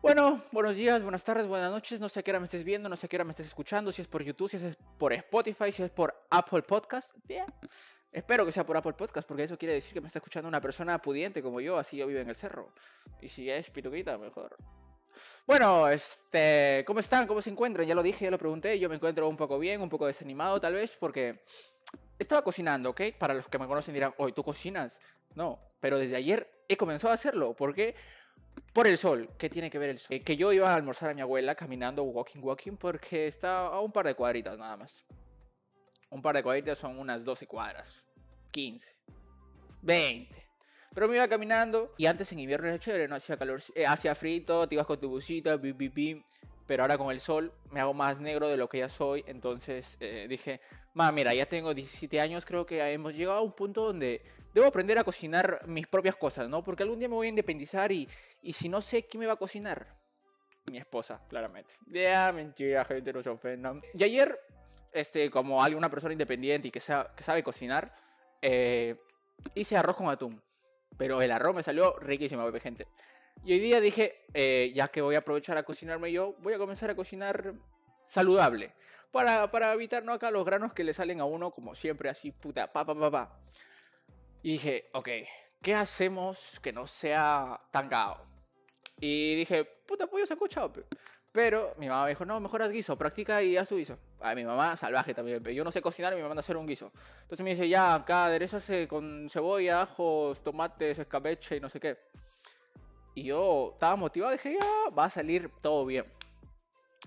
Bueno, buenos días, buenas tardes, buenas noches. No sé a qué hora me estés viendo, no sé a qué hora me estés escuchando, si es por YouTube, si es por Spotify, si es por Apple Podcast. Bien. Espero que sea por Apple Podcast, porque eso quiere decir que me está escuchando una persona pudiente como yo, así yo vivo en el cerro. Y si es pituquita, mejor. Bueno, este, ¿cómo están? ¿Cómo se encuentran? Ya lo dije, ya lo pregunté. Yo me encuentro un poco bien, un poco desanimado tal vez, porque estaba cocinando, ¿ok? Para los que me conocen dirán, oye, ¿tú cocinas? No, pero desde ayer he comenzado a hacerlo. ¿Por qué? Por el sol. ¿Qué tiene que ver el sol? Eh, que yo iba a almorzar a mi abuela caminando, walking, walking, porque está a un par de cuadritas nada más. Un par de cuadritas son unas 12 cuadras. 15. 20. Pero me iba caminando y antes en invierno era chévere, no hacía calor, eh, hacía frito, te ibas con tu busita, bim, Pero ahora con el sol me hago más negro de lo que ya soy. Entonces eh, dije, ma, mira, ya tengo 17 años, creo que hemos llegado a un punto donde debo aprender a cocinar mis propias cosas, ¿no? Porque algún día me voy a independizar y, y si no sé quién me va a cocinar, mi esposa, claramente. Ya, mentira, gente, no se ofendan. Y ayer, este, como alguna persona independiente y que, sea, que sabe cocinar, eh, hice arroz con atún. Pero el arroz me salió riquísimo, gente. Y hoy día dije, eh, ya que voy a aprovechar a cocinarme yo, voy a comenzar a cocinar saludable. Para, para evitar no acá los granos que le salen a uno, como siempre, así, puta, pa, pa, pa, pa. Y dije, ok, ¿qué hacemos que no sea tan cao? Y dije, puta, pollo sacochado. Pero mi mamá me dijo, no, mejor haz guiso, practica y haz su guiso. A mi mamá, salvaje también, yo no sé cocinar y me manda a hacer un guiso. Entonces me dice, ya, acá aderezase con cebolla, ajos, tomates, escabeche y no sé qué. Y yo estaba motivado, dije, ya, va a salir todo bien.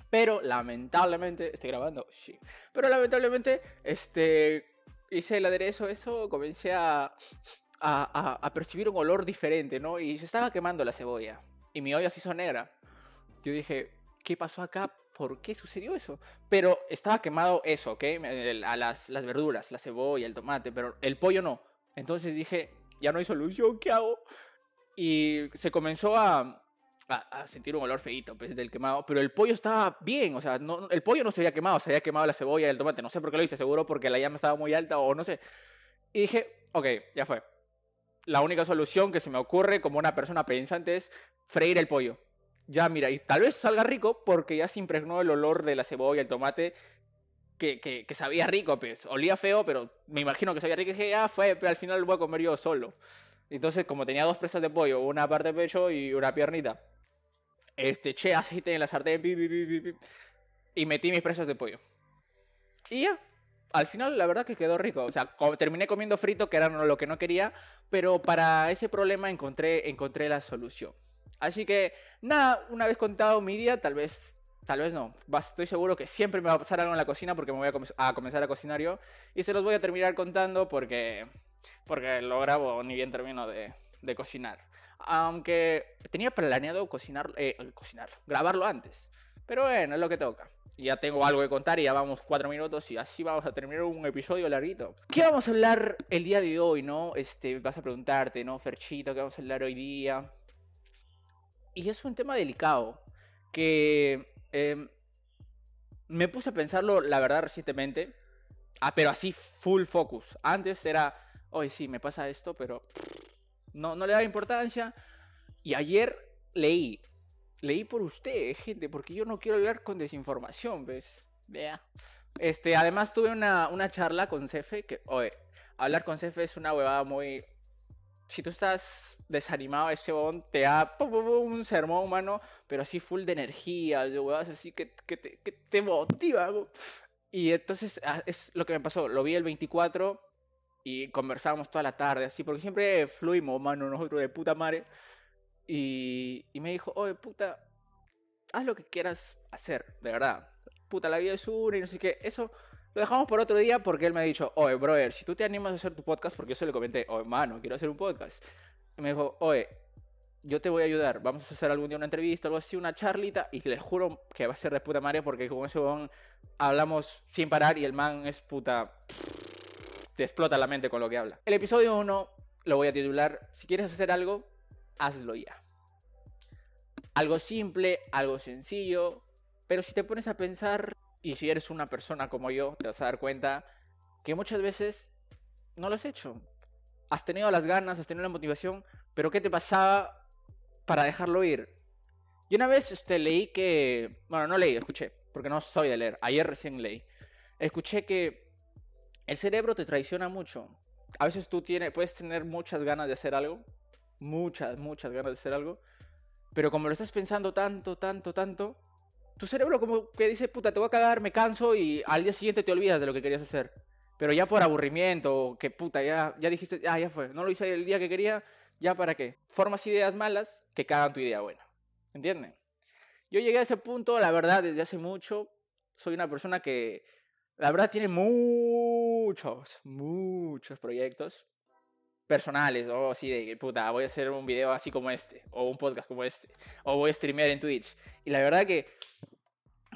Pero lamentablemente, estoy grabando, sí. Pero lamentablemente, este, hice el aderezo, eso, comencé a, a, a, percibir un olor diferente, ¿no? Y se estaba quemando la cebolla. Y mi olla se hizo negra. Yo dije, ¿qué pasó acá? ¿Por qué sucedió eso? Pero estaba quemado eso, ¿ok? A las, las verduras, la cebolla, el tomate, pero el pollo no. Entonces dije, ya no hay solución, ¿qué hago? Y se comenzó a, a, sentir un olor feito pues, del quemado, pero el pollo estaba bien, o sea, no, el pollo no se había quemado, se había quemado la cebolla y el tomate, no sé por qué lo hice, seguro porque la llama estaba muy alta o no sé. Y dije, ok, ya fue. La única solución que se me ocurre como una persona pensante es freír el pollo. Ya, mira, y tal vez salga rico porque ya se impregnó el olor de la cebolla, el tomate, que, que, sabía rico, pues. Olía feo, pero me imagino que sabía rico. Y dije, ya fue, pero al final lo voy a comer yo solo. Entonces, como tenía dos presas de pollo, una parte de pecho y una piernita, este, eché aceite en la sartén y metí mis presas de pollo. Y ya, al final la verdad que quedó rico. O sea, terminé comiendo frito, que era lo que no quería, pero para ese problema encontré, encontré la solución. Así que, nada, una vez contado mi día, tal vez, tal vez no. Estoy seguro que siempre me va a pasar algo en la cocina porque me voy a, comenzar a cocinar yo. Y se los voy a terminar contando porque, porque lo grabo ni bien termino de, de cocinar. Aunque tenía planeado cocinar, eh, cocinar, grabarlo antes. Pero bueno, es lo que toca. Ya tengo algo que contar y ya vamos cuatro minutos y así vamos a terminar un episodio larguito. ¿Qué vamos a hablar el día de hoy, no? Este, vas a preguntarte, ¿no? Ferchito, ¿qué vamos a hablar hoy día? Y es un tema delicado que em, me puse a pensarlo, la verdad, recientemente. Ah, pero así full focus. Antes era, hoy sí, me pasa esto, pero no, no le da importancia. Y ayer leí, leí por usted, gente, porque yo no quiero hablar con desinformación, ¿ves? Vea. Este, además tuve una, una charla con Cefe, que, oye, hablar con Cefe es una huevada muy... Si tú estás desanimado, ese bon te da un sermón, humano, pero así full de energía, de huevadas así que, que, te, que te motiva. Y entonces ah, es lo que me pasó, lo vi el 24 y conversábamos toda la tarde, así, porque siempre fluimos, mano, nosotros de puta madre. Y, y me dijo, oye, puta, haz lo que quieras hacer, de verdad. Puta, la vida es una y no sé qué. Eso lo dejamos por otro día porque él me ha dicho, oye, brother, si tú te animas a hacer tu podcast, porque yo se lo comenté, oye, mano, quiero hacer un podcast. Y me dijo, oye, yo te voy a ayudar, vamos a hacer algún día una entrevista, algo así, una charlita, y les juro que va a ser de puta madre porque con ese bon hablamos sin parar y el man es puta te explota la mente con lo que habla. El episodio 1 lo voy a titular, si quieres hacer algo, hazlo ya. Algo simple, algo sencillo, pero si te pones a pensar, y si eres una persona como yo, te vas a dar cuenta que muchas veces no lo has hecho. Has tenido las ganas, has tenido la motivación, pero ¿qué te pasaba para dejarlo ir? Y una vez este, leí que, bueno, no leí, escuché, porque no soy de leer, ayer recién leí. Escuché que el cerebro te traiciona mucho. A veces tú tienes, puedes tener muchas ganas de hacer algo, muchas, muchas ganas de hacer algo, pero como lo estás pensando tanto, tanto, tanto, tu cerebro como que dice, puta, te voy a cagar, me canso y al día siguiente te olvidas de lo que querías hacer. Pero ya por aburrimiento, que puta, ya, ya dijiste, ah, ya fue, no lo hice el día que quería, ya para qué. Formas ideas malas que cagan tu idea buena. ¿Entienden? Yo llegué a ese punto, la verdad, desde hace mucho. Soy una persona que, la verdad, tiene muchos, muchos proyectos personales, o así de, puta, voy a hacer un video así como este, o un podcast como este, o voy a streamear en Twitch. Y la verdad que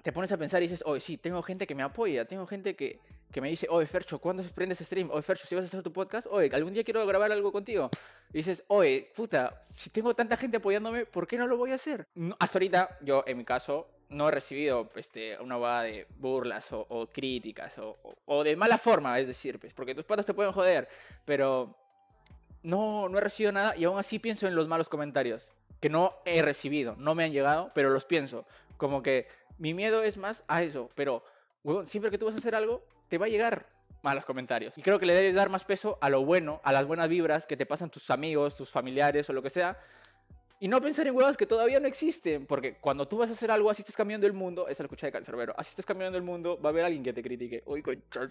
te pones a pensar y dices, oye, sí, tengo gente que me apoya, tengo gente que, que me dice, oye, Fercho, ¿cuándo prendes stream? Oye, Fercho, si vas a hacer tu podcast, oye, algún día quiero grabar algo contigo. Y dices, oye, puta, si tengo tanta gente apoyándome, ¿por qué no lo voy a hacer? hasta ahorita, yo, en mi caso, no he recibido este, una vaga de burlas o, críticas o, o, de mala forma, es decir, pues, porque tus patas te pueden joder, pero no, no he recibido nada y aún así pienso en los malos comentarios, que no he recibido, no me han llegado, pero los pienso, como que mi miedo es más a eso, pero siempre que tú vas a hacer algo, te va a llegar malos comentarios. Y creo que le debes dar más peso a lo bueno, a las buenas vibras que te pasan tus amigos, tus familiares o lo que sea. Y no pensar en huevos que todavía no existen, porque cuando tú vas a hacer algo, así estás cambiando el mundo, es la escucha de cancerbero, así estás cambiando el mundo, va a haber alguien que te critique. Uy, concha,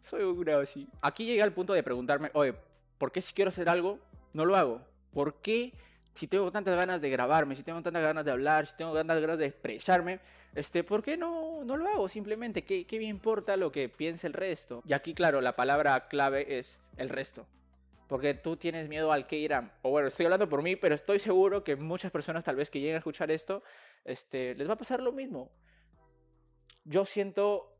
soy un así. Aquí llega el punto de preguntarme, oye, ¿por qué si quiero hacer algo, no lo hago? ¿Por qué si tengo tantas ganas de grabarme, si tengo tantas ganas de hablar, si tengo tantas ganas de expresarme, este, ¿por qué no, no lo hago? Simplemente, ¿qué, ¿qué me importa lo que piense el resto? Y aquí, claro, la palabra clave es el resto. Porque tú tienes miedo al que irán. O bueno, estoy hablando por mí, pero estoy seguro que muchas personas tal vez que lleguen a escuchar esto, este, les va a pasar lo mismo. Yo siento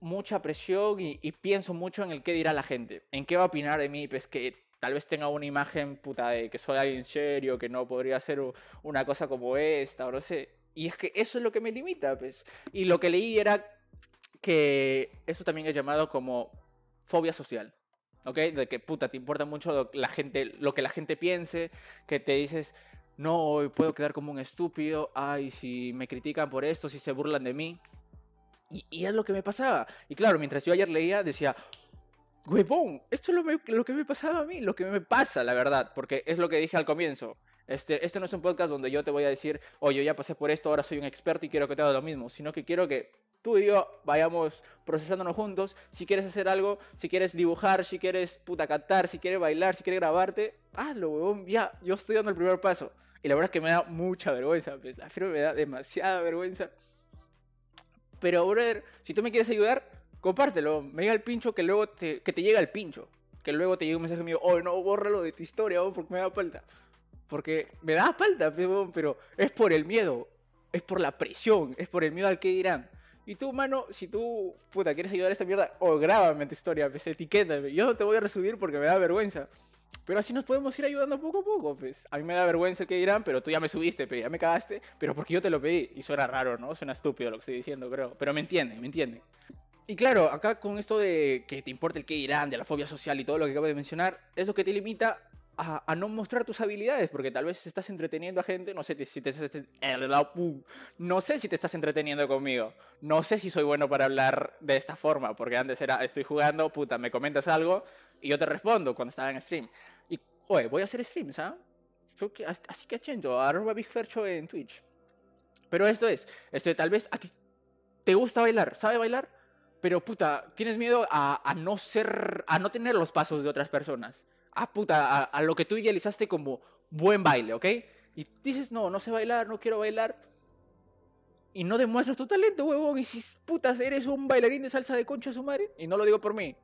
mucha presión y, pienso mucho en el qué dirá la gente. En qué va a opinar de mí. Pues que tal vez tenga una imagen puta de que soy alguien serio, que no podría hacer una cosa como esta, o no sé. Y es que eso es lo que me limita, pues. Y lo que leí era que eso también es llamado como fobia social. ¿Ok? De que puta, te importa mucho lo, la gente, lo que la gente piense, que te dices, no, puedo quedar como un estúpido, ay, si me critican por esto, si se burlan de mí. Y, y es lo que me pasaba. Y claro, mientras yo ayer leía, decía, huevón, esto es lo, que me pasaba a mí, lo que me pasa, la verdad, porque es lo que dije al comienzo. Este, este no es un podcast donde yo te voy a decir, oye, yo ya pasé por esto, ahora soy un experto y quiero que te haga lo mismo, sino que quiero que yo vayamos procesándonos juntos. Si quieres hacer algo, si quieres dibujar, si quieres puta cantar, si quieres bailar, si quieres grabarte, hazlo, huevón, ya, yo estoy dando el primer paso. Y la verdad es que me da mucha vergüenza, pues, la firma me da demasiada vergüenza. Pero, brother, si tú me quieres ayudar, compártelo, me llega el pincho que luego te, que te llega el pincho. Que luego te llega un mensaje mío, oh no, bórralo de tu historia, porque me da falta. Porque me da falta, pero es por el miedo, es por la presión, es por el miedo al que dirán. Y tú, mano, si tú, puta, quieres ayudar a esta mierda, o grábame tu historia, pues etiquétame. Yo no te voy a resubir porque me da vergüenza. Pero así nos podemos ir ayudando poco a poco, pues. A mí me da vergüenza que dirán, pero tú ya me subiste, pero ya me cagaste, pero porque yo te lo pedí. Y suena raro, ¿no? Suena estúpido lo que estoy diciendo, creo. Pero me entiende, me entiende. Y claro, acá con esto de que te importa el que irán, de la fobia social y todo lo que acabo de mencionar, es lo que te limita a, no mostrar tus habilidades, porque tal vez estás entreteniendo a gente, no sé si te, no sé si te estás entreteniendo conmigo, no sé si soy bueno para hablar de esta forma, porque antes era, estoy jugando, puta, me comentas algo y yo te respondo cuando estaba en stream. Y, oye, voy a hacer streams, ¿sabes? Así que atento, arroba Big Fercho en Twitch. Pero esto es, este, tal vez a ti te gusta bailar, ¿sabe bailar? Pero puta, tienes miedo a, no ser, a no tener los pasos de otras personas. Ah, puta, a, lo que tú idealizaste como buen baile, ¿ok? Y dices, no, no sé bailar, no quiero bailar. Y no demuestras tu talento, huevón. Y si, putas, eres un bailarín de salsa de concha su madre. Y no lo digo por mí.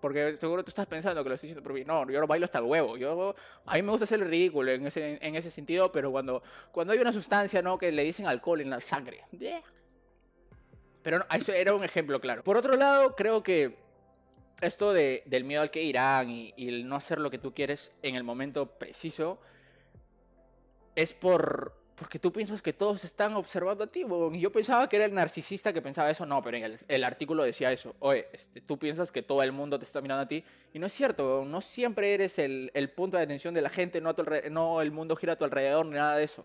Porque seguro tú estás pensando que lo estoy diciendo por mí. No, yo lo bailo hasta el huevo. Yo, a mí me gusta hacer el ridículo en ese, en ese sentido, pero cuando, cuando hay una sustancia, ¿no? Que le dicen alcohol en la sangre. Pero no, eso era un ejemplo claro. Por otro lado, creo que esto de, del miedo al que irán y, el no hacer lo que tú quieres en el momento preciso es por porque tú piensas que todos están observando a ti. Y yo pensaba que era el narcisista que pensaba eso. No, pero en el, artículo decía eso. Oye, este, tú piensas que todo el mundo te está mirando a ti. Y no es cierto. No siempre eres el, punto de atención de la gente. No, no el mundo gira a tu alrededor ni nada de eso.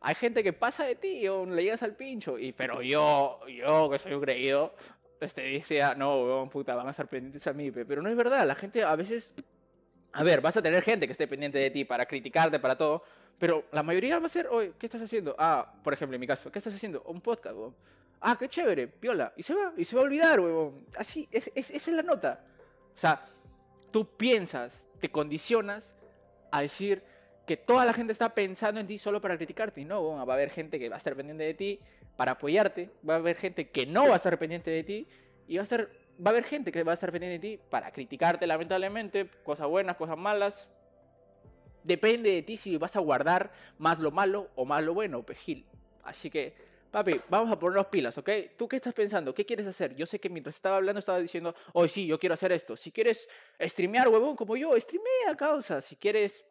Hay gente que pasa de ti o le llegas al pincho. Y, pero yo, yo que soy un creído, este, dice, ah, no, puta, van a estar pendientes a mí. Pero no es verdad, la gente a veces... A ver, vas a tener gente que esté pendiente de ti para criticarte, para todo, pero la mayoría va a ser, oye, ¿qué estás haciendo? Ah, por ejemplo, en mi caso, ¿qué estás haciendo? Un podcast, weón. Ah, qué chévere, piola. Y se va, y se va a olvidar, weón. Así, es, esa es la nota. O sea, tú piensas, te condicionas a decir que toda la gente está pensando en ti solo para criticarte. Y no, weón, va a haber gente que va a estar pendiente de ti para apoyarte. Va a haber gente que no va a estar pendiente de ti. Y va a, estar, va a haber gente que va a estar pendiente de ti para criticarte, lamentablemente. Cosas buenas, cosas malas. Depende de ti si vas a guardar más lo malo o más lo bueno, pejil. Así que Papi, vamos a ponernos pilas, ¿ok? ¿Tú qué estás pensando? ¿Qué quieres hacer? Yo sé que mientras estaba hablando estaba diciendo, hoy sí, yo quiero hacer esto. Si quieres streamear, huevón, como yo, streamea, causa. Si quieres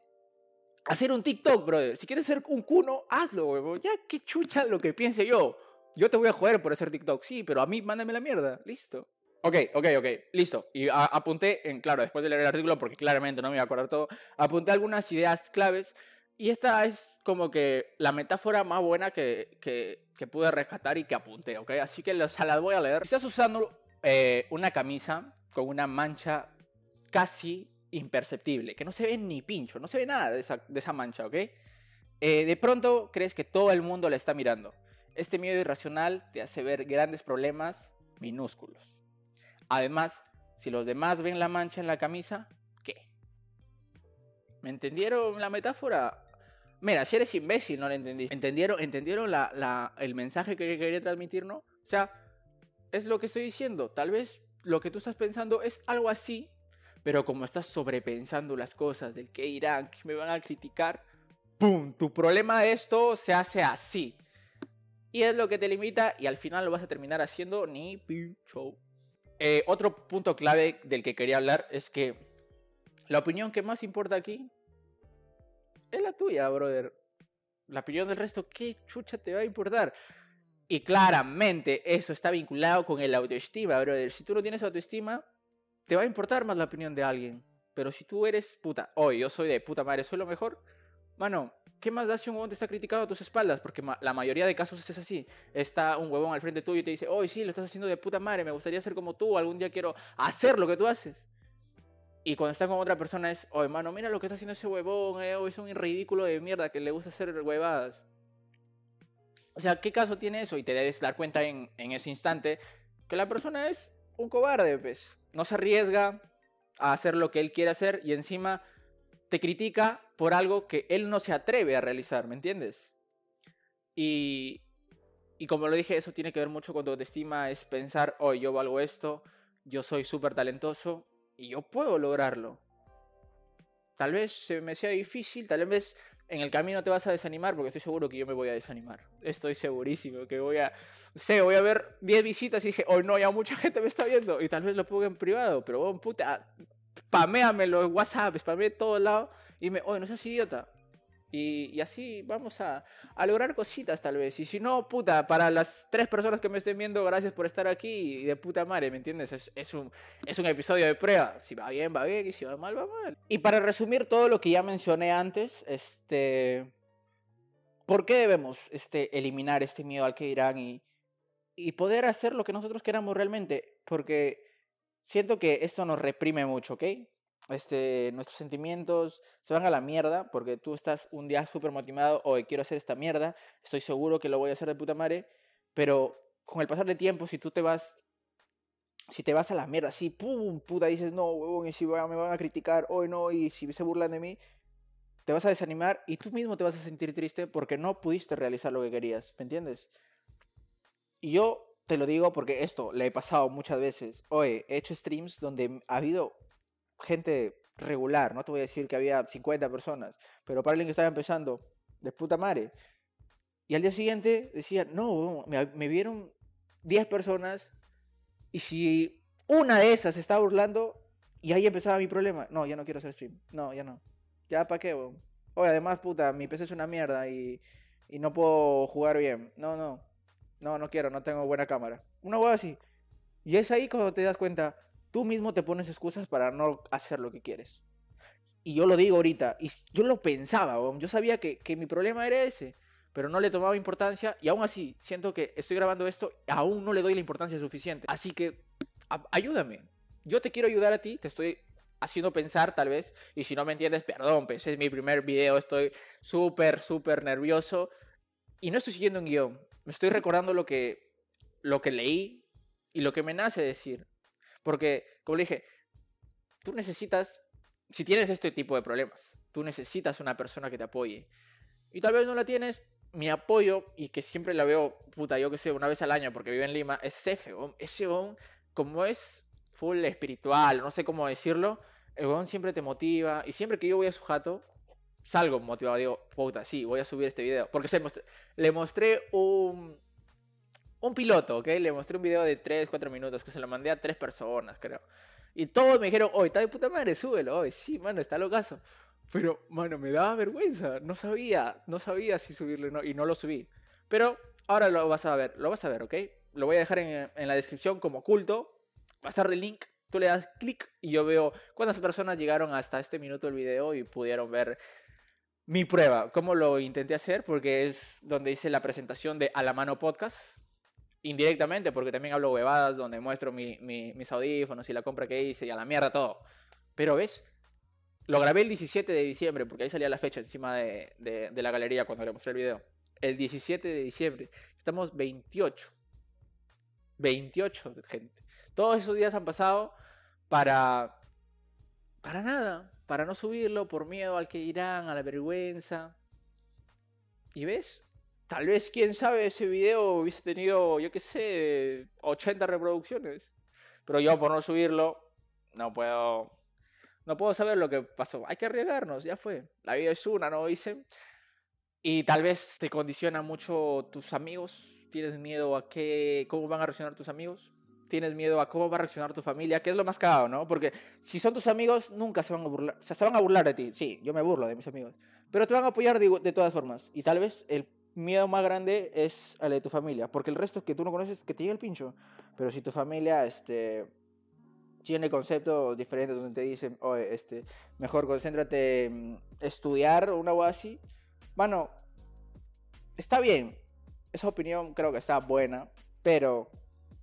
hacer un TikTok, brother. Si quieres ser un cuno, hazlo, huevón. Ya, qué chucha lo que piense yo. Yo te voy a joder por hacer TikTok, sí, pero a mí mándame la mierda. Listo. Ok, ok, ok, listo. Y apunté, en, claro, después de leer el artículo, porque claramente no me voy a acordar todo, apunté algunas ideas claves y esta es como que la metáfora más buena que, que, que pude rescatar y que apunté, ¿ok? Así que se las voy a leer. Estás usando eh, una camisa con una mancha casi imperceptible, que no se ve ni pincho, no se ve nada de esa, de esa mancha, ¿ok? Eh, de pronto crees que todo el mundo la está mirando. Este miedo irracional te hace ver grandes problemas minúsculos. Además, si los demás ven la mancha en la camisa, ¿qué? ¿Me entendieron la metáfora? Mira, si eres imbécil, no lo entendiste. ¿Entendieron, entendieron la, el mensaje que quería transmitir, no? O sea, es lo que estoy diciendo. Tal vez lo que tú estás pensando es algo así, pero como estás sobrepensando las cosas del que irán, que me van a criticar, ¡pum! Tu problema de esto se hace así. Y es lo que te limita y al final lo vas a terminar haciendo ni pincho. Eh, otro punto clave del que quería hablar es que la opinión que más importa aquí es la tuya, brother. La opinión del resto, ¿qué chucha te va a importar? Y claramente eso está vinculado con el autoestima, brother. Si tú no tienes autoestima, te va a importar más la opinión de alguien. Pero si tú eres puta, hoy yo soy de puta madre, soy lo mejor, mano, ¿qué más da si un huevón te está criticando a tus espaldas? Porque la mayoría de casos es así. Está un huevón al frente tuyo y te dice, hoy sí, lo estás haciendo de puta madre, me gustaría ser como tú, algún día quiero hacer lo que tú haces. Y cuando está con otra persona es, oh hermano, mira lo que está haciendo ese huevón, eh, es un ridículo de mierda que le gusta hacer huevadas. O sea, ¿qué caso tiene eso? Y te debes dar cuenta en, en ese instante que la persona es un cobarde, pues. No se arriesga a hacer lo que él quiere hacer y encima te critica por algo que él no se atreve a realizar, ¿me entiendes? Y, y como lo dije, eso tiene que ver mucho con tu autoestima, es pensar, oh, yo valgo esto, yo soy súper talentoso, y yo puedo lograrlo. Tal vez se me sea difícil, tal vez en el camino te vas a desanimar, porque estoy seguro que yo me voy a desanimar. Estoy segurísimo que voy a. Sé, voy a ver 10 visitas y dije, oh no, ya mucha gente me está viendo. Y tal vez lo ponga en privado, pero bueno, puta, spaméamelo en WhatsApp, spamé todo lado y me, oh, no seas idiota. Y, así vamos a, lograr cositas tal vez. Y si no, puta, para las tres personas que me estén viendo, gracias por estar aquí y de puta madre, ¿me entiendes? Es, un, es un episodio de prueba. Si va bien, va bien, y si va mal, va mal. Y para resumir todo lo que ya mencioné antes, este... ¿Por qué debemos este, eliminar este miedo al que dirán y, y poder hacer lo que nosotros queramos realmente? Porque siento que esto nos reprime mucho, ¿ok? Este, nuestros sentimientos se van a la mierda porque tú estás un día súper motivado, hoy quiero hacer esta mierda, estoy seguro que lo voy a hacer de puta madre, pero con el pasar del tiempo, si tú te vas, si te vas a la mierda, así, pum, puta, dices, no, huevón, y si me van a criticar, hoy no, y si se burlan de mí, te vas a desanimar y tú mismo te vas a sentir triste porque no pudiste realizar lo que querías, ¿me entiendes? Y yo te lo digo porque esto le he pasado muchas veces. Hoy he hecho streams donde ha habido gente regular, no te voy a decir que había 50 personas, pero para alguien que estaba empezando, de puta madre. Y al día siguiente decía, no, me, vieron 10 personas y si una de esas estaba burlando, y ahí empezaba mi problema. No, ya no quiero hacer stream. No, ya no. Ya para qué, weón. Oye, además, puta, mi PC es una mierda y, y no puedo jugar bien. No, no. No, no quiero, no tengo buena cámara. Una hueá así. Y es ahí cuando te das cuenta, tú mismo te pones excusas para no hacer lo que quieres. Y yo lo digo ahorita, y yo lo pensaba, yo sabía que, mi problema era ese. pero no le tomaba importancia y aún así siento que estoy grabando esto, aún no le doy la importancia suficiente. Así que ayúdame. Yo te quiero ayudar a ti, te estoy haciendo pensar tal vez, y si no me entiendes, perdón, pues es mi primer video, estoy súper, súper nervioso y no estoy siguiendo un guion, me estoy recordando lo que, lo que leí y lo que me nace decir. Porque, como le dije, tú necesitas, si tienes este tipo de problemas, tú necesitas una persona que te apoye. Y tal vez no la tienes, mi apoyo, y que siempre la veo, puta, yo que sé, una vez al año porque vive en Lima, es ese, ese como es full espiritual, no sé cómo decirlo, el weón siempre te motiva, y siempre que yo voy a su jato, salgo motivado, digo, puta, sí, voy a subir este video. Porque se le mostré un, un piloto, ¿ok? Le mostré un video de 3, 4 minutos que se lo mandé a tres personas, creo. Y todos me dijeron, oye, está de puta madre, súbelo. Oye, sí, mano, está locazo. Pero, mano, me daba vergüenza. No sabía, no sabía si subirlo no, y no lo subí. Pero ahora lo vas a ver, lo vas a ver, ¿ok? Lo voy a dejar en, en la descripción como oculto. Va a estar el link. Tú le das clic y yo veo cuántas personas llegaron hasta este minuto del video y pudieron ver mi prueba. ¿Cómo lo intenté hacer? Porque es donde hice la presentación de A la Mano Podcast indirectamente, porque también hablo huevadas donde muestro mis audífonos y la compra que hice y a la mierda todo. Pero ves, lo grabé el 17 de diciembre, porque ahí salía la fecha encima de, de, la galería cuando le mostré el video. El 17 de diciembre. Estamos 28. 28, gente. Todos esos días han pasado para... Para nada. Para no subirlo por miedo al que irán, a la vergüenza. ¿Y ves? Tal vez, quién sabe, ese video hubiese tenido, yo qué sé, 80 reproducciones. Pero yo por no subirlo, no puedo. No puedo saber lo que pasó. Hay que arriesgarnos, ya fue. La vida es una, ¿no? Dicen. Y tal vez te condiciona mucho tus amigos. Tienes miedo a qué, cómo van a reaccionar tus amigos. Tienes miedo a cómo va a reaccionar tu familia, que es lo más cagado, ¿no? Porque si son tus amigos, nunca se van a burlar. O sea, se van a burlar de ti. Sí, yo me burlo de mis amigos. Pero te van a apoyar de, de todas formas. Y tal vez el miedo más grande es el de tu familia, porque el resto que tú no conoces, que te llega el pincho. Pero si tu familia este, tiene conceptos diferentes donde te dicen, oye, este, mejor concéntrate en estudiar una o así, bueno, está bien. Esa opinión creo que está buena, pero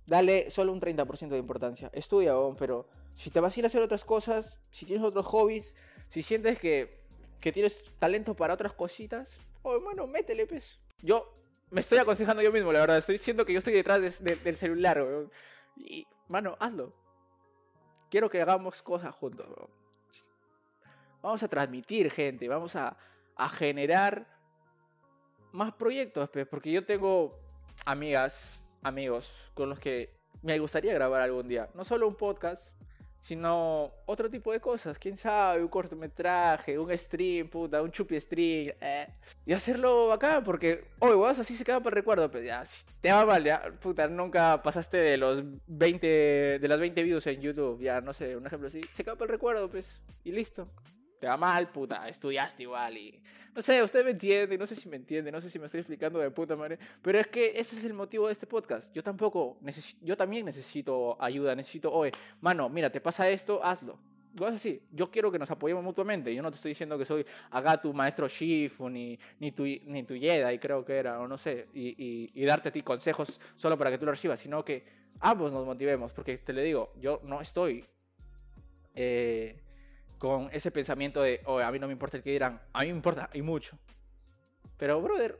dale solo un 30% de importancia. Estudia, pero si te vas a ir a hacer otras cosas, si tienes otros hobbies, si sientes que, que tienes talento para otras cositas, oh, bueno, métele, pues. Yo me estoy aconsejando yo mismo, la verdad. Estoy diciendo que yo estoy detrás del celular, weón. Y, mano, hazlo. Quiero que hagamos cosas juntos, Vamos a transmitir, gente. Vamos a, a generar más proyectos, pues. Porque yo tengo amigas, amigos con los que me gustaría grabar algún día. No solo un podcast, sino otro tipo de cosas, quién sabe, un cortometraje, un stream, puta, un chupi stream, eh. y hacerlo acá, porque, oye, vas así se queda para el recuerdo, pero ya, te va mal, ya, puta, nunca pasaste de los 20, de las 20 videos en YouTube, ya, no sé, un ejemplo así, se queda para el recuerdo, pues, y listo te va mal, puta, estudiaste igual y... No sé, usted me entiende, no sé si me entiende, no sé si me estoy explicando de puta madre, pero es que ese es el motivo de este podcast. Yo tampoco, necesito, yo también necesito ayuda, necesito, oye, mano, mira, te pasa esto, hazlo. Vas así, yo quiero que nos apoyemos mutuamente. Yo no te estoy diciendo que soy haga tu maestro Shifu, ni, ni, tu, ni tu Jedi, creo que era, o no sé, y, y, y darte a ti consejos solo para que tú lo recibas, sino que ambos nos motivemos, porque te le digo, yo no estoy... Eh, con ese pensamiento de, oh, a mí no me importa el que dirán, a mí me importa, y mucho. Pero, brother,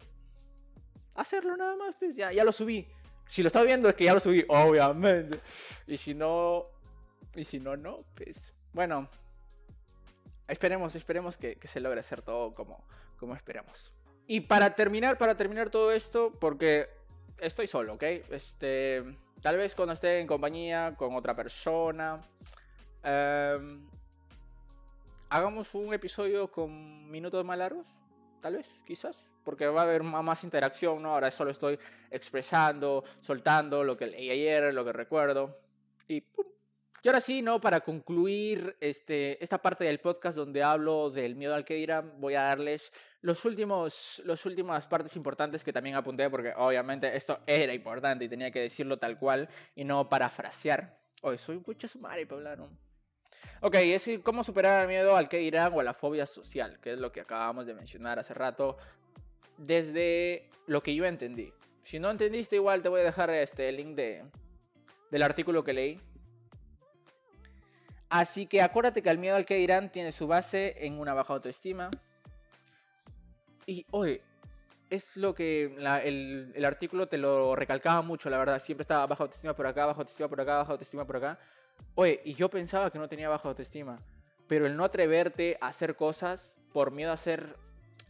hacerlo nada más, pues ya, ya lo subí. Si lo estaba viendo es que ya lo subí, obviamente. Y si no, y si no, no, pues, bueno, esperemos, esperemos que, se logre hacer todo como, como esperamos. Y para terminar, para terminar todo esto, porque estoy solo, ¿ok? Este, tal vez cuando esté en compañía con otra persona, eh, hagamos un episodio con minutos más largos, tal vez, quizás, porque va a haber más interacción, ¿no? Ahora solo estoy expresando, soltando lo que leí ayer, lo que recuerdo, y ¡pum! Y ahora sí, ¿no? Para concluir este, esta parte del podcast donde hablo del miedo al que dirán, voy a darles los últimos, las últimas partes importantes que también apunté, porque obviamente esto era importante y tenía que decirlo tal cual y no parafrasear. Hoy soy un pucha sumari, Pablo, ¿no? Ok, es cómo superar el miedo al que dirán o a la fobia social, que es lo que acabamos de mencionar hace rato. desde lo que yo entendí. Si no entendiste, igual te voy a dejar este, el link de, del artículo que leí. Así que acuérdate que el miedo al que dirán tiene su base en una baja autoestima. Y, oye, es lo que el, el, artículo te lo recalcaba mucho, la verdad. Siempre estaba baja autoestima por acá, baja autoestima por acá, baja autoestima por acá. Oye, y yo pensaba que no tenía baja autoestima. Pero el no atreverte a hacer cosas por miedo a ser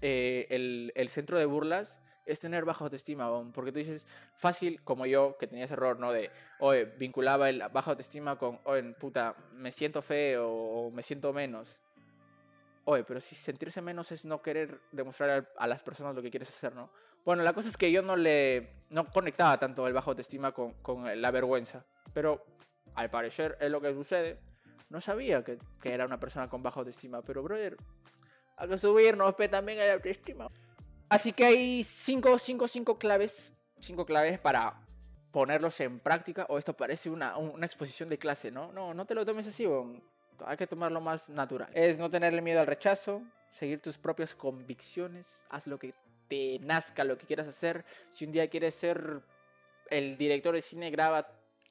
eh, el, el, centro de burlas es tener baja autoestima, porque tú dices, fácil como yo, que tenía ese error, ¿no? De, oye, vinculaba el baja autoestima con, oye, puta, me siento feo o me siento menos. Oye, pero si sentirse menos es no querer demostrar a las personas lo que quieres hacer, ¿no? Bueno, la cosa es que yo no le, no conectaba tanto el baja autoestima con, con la vergüenza, pero al parecer es lo que sucede. No sabía que, era una persona con baja autoestima, pero brother, hay que subirnos, pero también hay autoestima. Así que hay 5, 5, 5 claves, 5 claves para ponerlos en práctica. O esto parece una, una, exposición de clase, ¿no? No, no te lo tomes así, hay que tomarlo más natural. Es no tenerle miedo al rechazo, seguir tus propias convicciones, haz lo que te nazca, lo que quieras hacer. Si un día quieres ser el director de cine, graba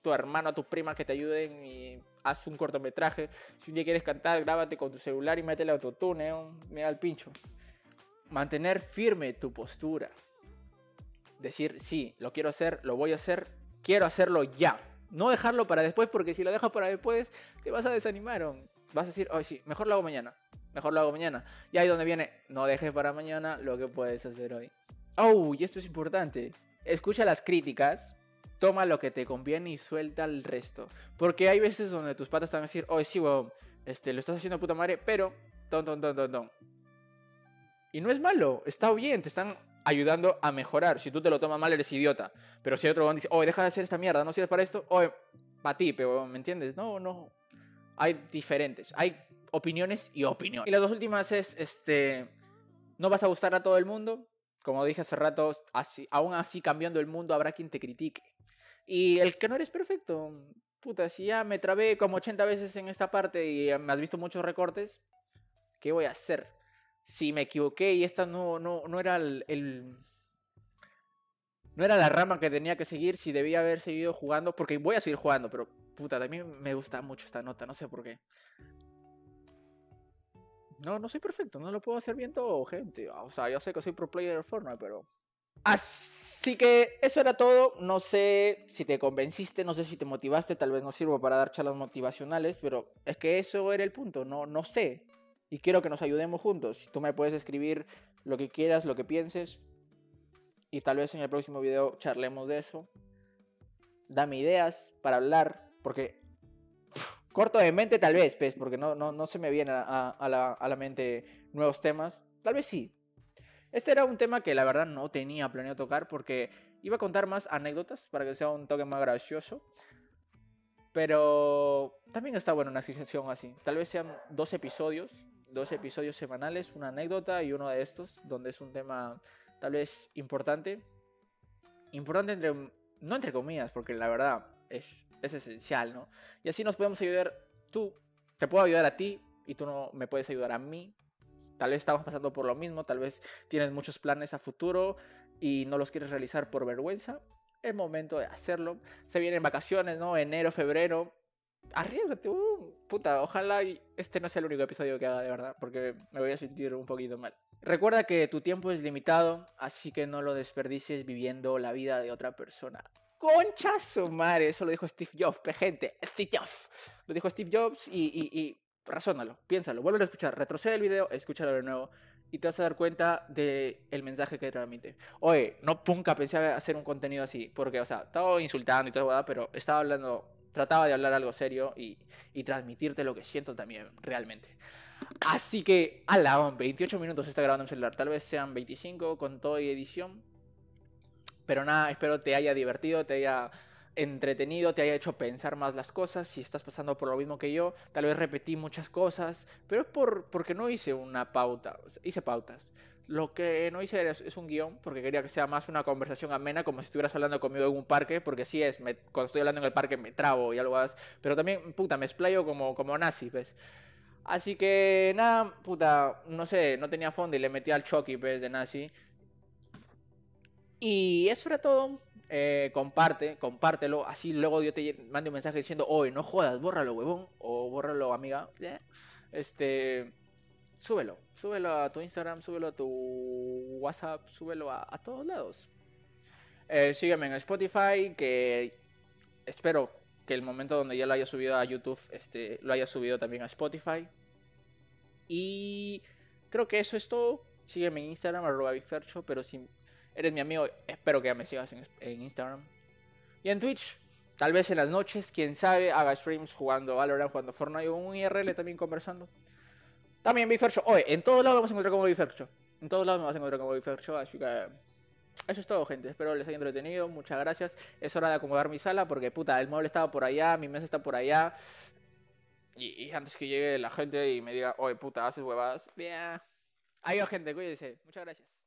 tu hermano, a tu prima que te ayuden y haz un cortometraje. Si un día quieres cantar, grábate con tu celular y métele autotune, ¿eh? mira el pincho. Mantener firme tu postura. Decir, sí, lo quiero hacer, lo voy a hacer, quiero hacerlo ya. No dejarlo para después, porque si lo dejas para después, te vas a desanimar. Vas a decir, oh, sí, mejor lo hago mañana. Mejor lo hago mañana. Y ahí donde viene, no dejes para mañana lo que puedes hacer hoy. Oh, y esto es importante. Escucha las críticas, toma lo que te conviene y suelta el resto. Porque hay veces donde tus patas están a decir, oh, sí, weón, este, lo estás haciendo puta madre, pero, ton, ton, ton, ton, ton. Y no es malo, está bien, te están ayudando a mejorar. Si tú te lo tomas mal, eres idiota. Pero si otro dice, oh, deja de hacer esta mierda, no sirves para esto, oh, para ti, pero, ¿me entiendes? No, no. Hay diferentes, hay opiniones y opiniones. Y las dos últimas es, este, no vas a gustar a todo el mundo. Como dije hace rato, así, aún así cambiando el mundo habrá quien te critique. Y el que no eres perfecto, puta, si ya me trabé como 80 veces en esta parte y me has visto muchos recortes, ¿qué voy a hacer? Si me equivoqué y esta no, no, no era el, No era la rama que tenía que seguir, si debía haber seguido jugando, porque voy a seguir jugando, pero puta, también me gusta mucho esta nota, no sé por qué. No, no soy perfecto, no lo puedo hacer bien todo, gente. O sea, yo sé que soy pro player de Fortnite, pero Así que eso era todo. No sé si te convenciste, no sé si te motivaste, tal vez no sirvo para dar charlas motivacionales, pero es que eso era el punto, no, no sé. Y quiero que nos ayudemos juntos. Tú me puedes escribir lo que quieras, lo que pienses, y tal vez en el próximo video charlemos de eso. Dame ideas para hablar, porque corto de mente tal vez, pues, porque no, no, no se me vienen a, la, a la mente nuevos temas. Tal vez sí, este era un tema que la verdad no tenía planeado tocar porque iba a contar más anécdotas para que sea un toque más gracioso. Pero también está bueno una situación así. Tal vez sean dos episodios, dos episodios semanales, una anécdota y uno de estos, donde es un tema tal vez importante. Importante entre, no entre comillas, porque la verdad es, es esencial, ¿no? Y así nos podemos ayudar, tú, te puedo ayudar a ti y tú no me puedes ayudar a mí Tal vez estamos pasando por lo mismo, tal vez tienes muchos planes a futuro y no los quieres realizar por vergüenza. Es momento de hacerlo. Se vienen vacaciones, ¿no? Enero, febrero. Arriesgate, uh, puta, ojalá y este no sea el único episodio que haga de verdad, porque me voy a sentir un poquito mal. Recuerda que tu tiempo es limitado, así que no lo desperdicies viviendo la vida de otra persona. Concha su madre, eso lo dijo Steve Jobs, gente, Steve Jobs. Lo dijo Steve Jobs y razónalo, piénsalo, vuelve a escuchar, retrocede el video, escúchalo de nuevo y te vas a dar cuenta del el mensaje que transmite. Oye, no nunca pensé hacer un contenido así, porque, o sea, estaba insultando y todo, pero estaba hablando, trataba de hablar algo serio y, y transmitirte lo que siento también, realmente. Así que, a la 28 minutos está grabando en celular, tal vez sean 25 con todo y edición. Pero nada, espero te haya divertido, te haya entretenido, te haya hecho pensar más las cosas, si estás pasando por lo mismo que yo, tal vez repetí muchas cosas, pero es por, porque no hice una pauta, hice pautas. Lo que no hice es, un guion, porque quería que sea más una conversación amena, como si estuvieras hablando conmigo en un parque, porque sí es, cuando estoy hablando en el parque me trabo y algo más, pero también, puta, me explayo como, como nazi, ¿ves? Así que, nada, puta, no sé, no tenía fondo y le metí al Chucky, ¿ves? De nazi. Y eso era todo. Eh, comparte, compártelo. Así luego yo te mando un mensaje diciendo, oye, no jodas, bórralo, huevón. O bórralo, amiga. Este. Súbelo. Súbelo a tu Instagram, súbelo a tu WhatsApp, súbelo a, todos lados. Eh, sígueme en Spotify, que espero que el momento donde ya lo haya subido a YouTube, este, lo haya subido también a Spotify. Y creo que eso es todo. Sígueme en Instagram, arroba Fercho, pero si eres mi amigo, espero que me sigas en, Instagram. Y en Twitch, tal vez en las noches, quién sabe, haga streams jugando Valorant, jugando Fortnite o un IRL también conversando. También Big Fercho. Oye, en todos lados vas a encontrar como Big Fercho. En todos lados me vas a encontrar como Big Fercho, así que... Eso es todo, gente. Espero les haya entretenido. Muchas gracias. Es hora de acomodar mi sala porque, puta, el mueble estaba por allá, mi mesa está por allá. Y, antes que llegue la gente y me diga, oye, puta, haces huevadas. Yeah. Adiós, gente. Cuídense. Muchas gracias.